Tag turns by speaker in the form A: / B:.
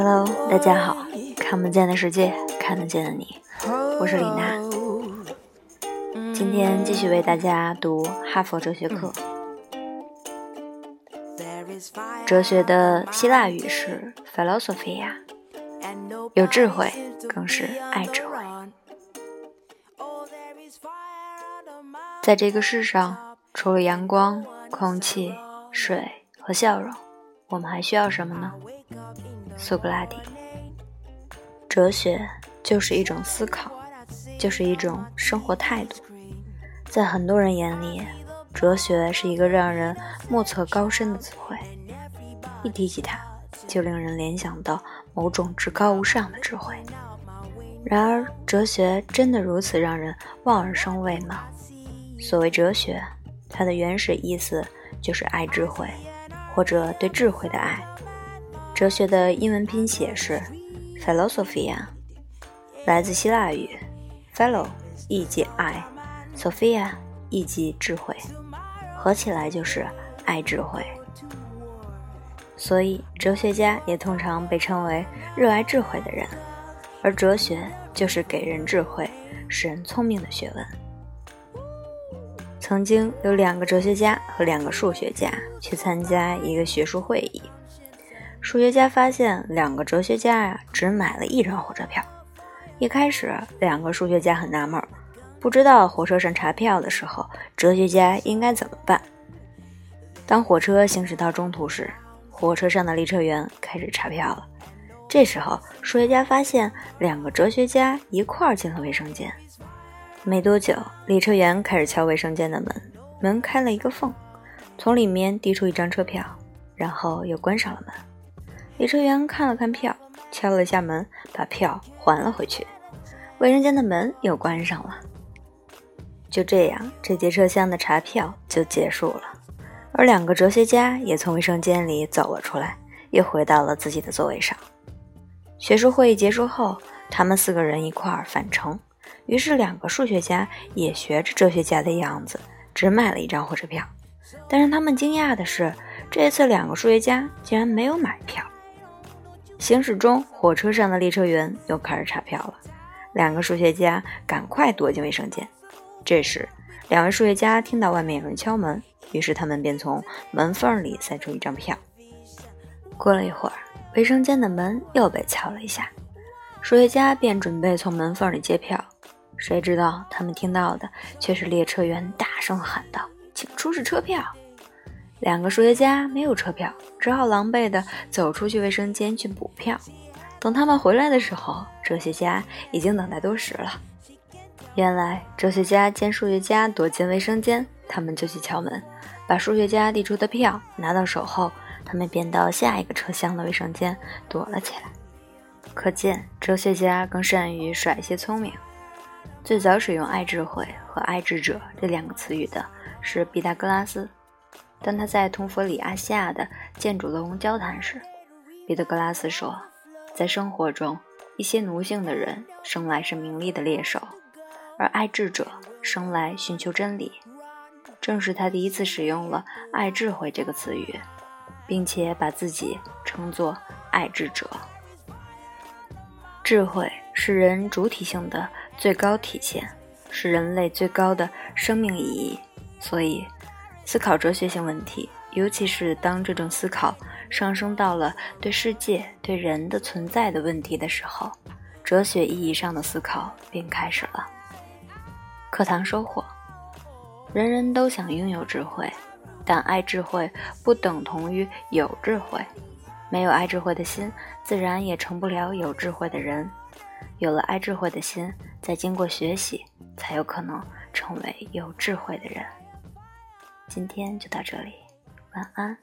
A: Hello，大家好，看不见的世界，看得见的你，我是李娜。今天继续为大家读哈佛哲学课。哲学的希腊语是 philosophia，有智慧更是爱智慧。在这个世上，除了阳光、空气、水和笑容，我们还需要什么呢？苏格拉底。哲学就是一种思考，就是一种生活态度。在很多人眼里，哲学是一个让人莫测高深的词汇。一提起它，就令人联想到某种至高无上的智慧。然而，哲学真的如此让人望而生畏吗？所谓哲学，它的原始意思就是爱智慧，或者对智慧的爱。哲学的英文拼写是 philosophia，来自希腊语 philo 意即爱，sophia 意即智慧，合起来就是爱智慧。所以，哲学家也通常被称为热爱智慧的人，而哲学就是给人智慧、使人聪明的学问。曾经有两个哲学家和两个数学家去参加一个学术会议，数学家发现两个哲学家呀只买了一张火车票。一开始，两个数学家很纳闷，不知道火车上查票的时候，哲学家应该怎么办。当火车行驶到中途时，火车上的列车员开始查票了。这时候，数学家发现两个哲学家一块儿进了卫生间。没多久，列车员开始敲卫生间的门，门开了一个缝，从里面递出一张车票，然后又关上了门。列车员看了看票，敲了下门，把票还了回去。卫生间的门又关上了。就这样，这节车厢的查票就结束了。而两个哲学家也从卫生间里走了出来，又回到了自己的座位上。学术会议结束后，他们四个人一块儿返程。于是，两个数学家也学着哲学家的样子，只买了一张火车票。但是他们惊讶的是，这次两个数学家竟然没有买票。行驶中，火车上的列车员又开始查票了。两个数学家赶快躲进卫生间。这时，两位数学家听到外面有人敲门。于是他们便从门缝里塞出一张票。过了一会儿，卫生间的门又被敲了一下，数学家便准备从门缝里接票，谁知道他们听到的却是列车员大声喊道：“请出示车票！”两个数学家没有车票，只好狼狈地走出去卫生间去补票。等他们回来的时候，哲学家已经等待多时了。原来，哲学家见数学家躲进卫生间，他们就去敲门。把数学家递出的票拿到手后，他们便到下一个车厢的卫生间躲了起来。可见，哲学家更善于耍一些聪明。最早使用“爱智慧”和“爱智者”这两个词语的是毕达哥拉斯。当他在同佛里阿西亚的建筑楼交谈时，彼得格拉斯说：“在生活中，一些奴性的人生来是名利的猎手，而爱智者生来寻求真理。”正是他第一次使用了“爱智慧”这个词语，并且把自己称作“爱智者”。智慧是人主体性的最高体现，是人类最高的生命意义。所以，思考哲学性问题，尤其是当这种思考上升到了对世界、对人的存在的问题的时候，哲学意义上的思考便开始了。课堂收获。人人都想拥有智慧，但爱智慧不等同于有智慧。没有爱智慧的心，自然也成不了有智慧的人。有了爱智慧的心，再经过学习，才有可能成为有智慧的人。今天就到这里，晚安。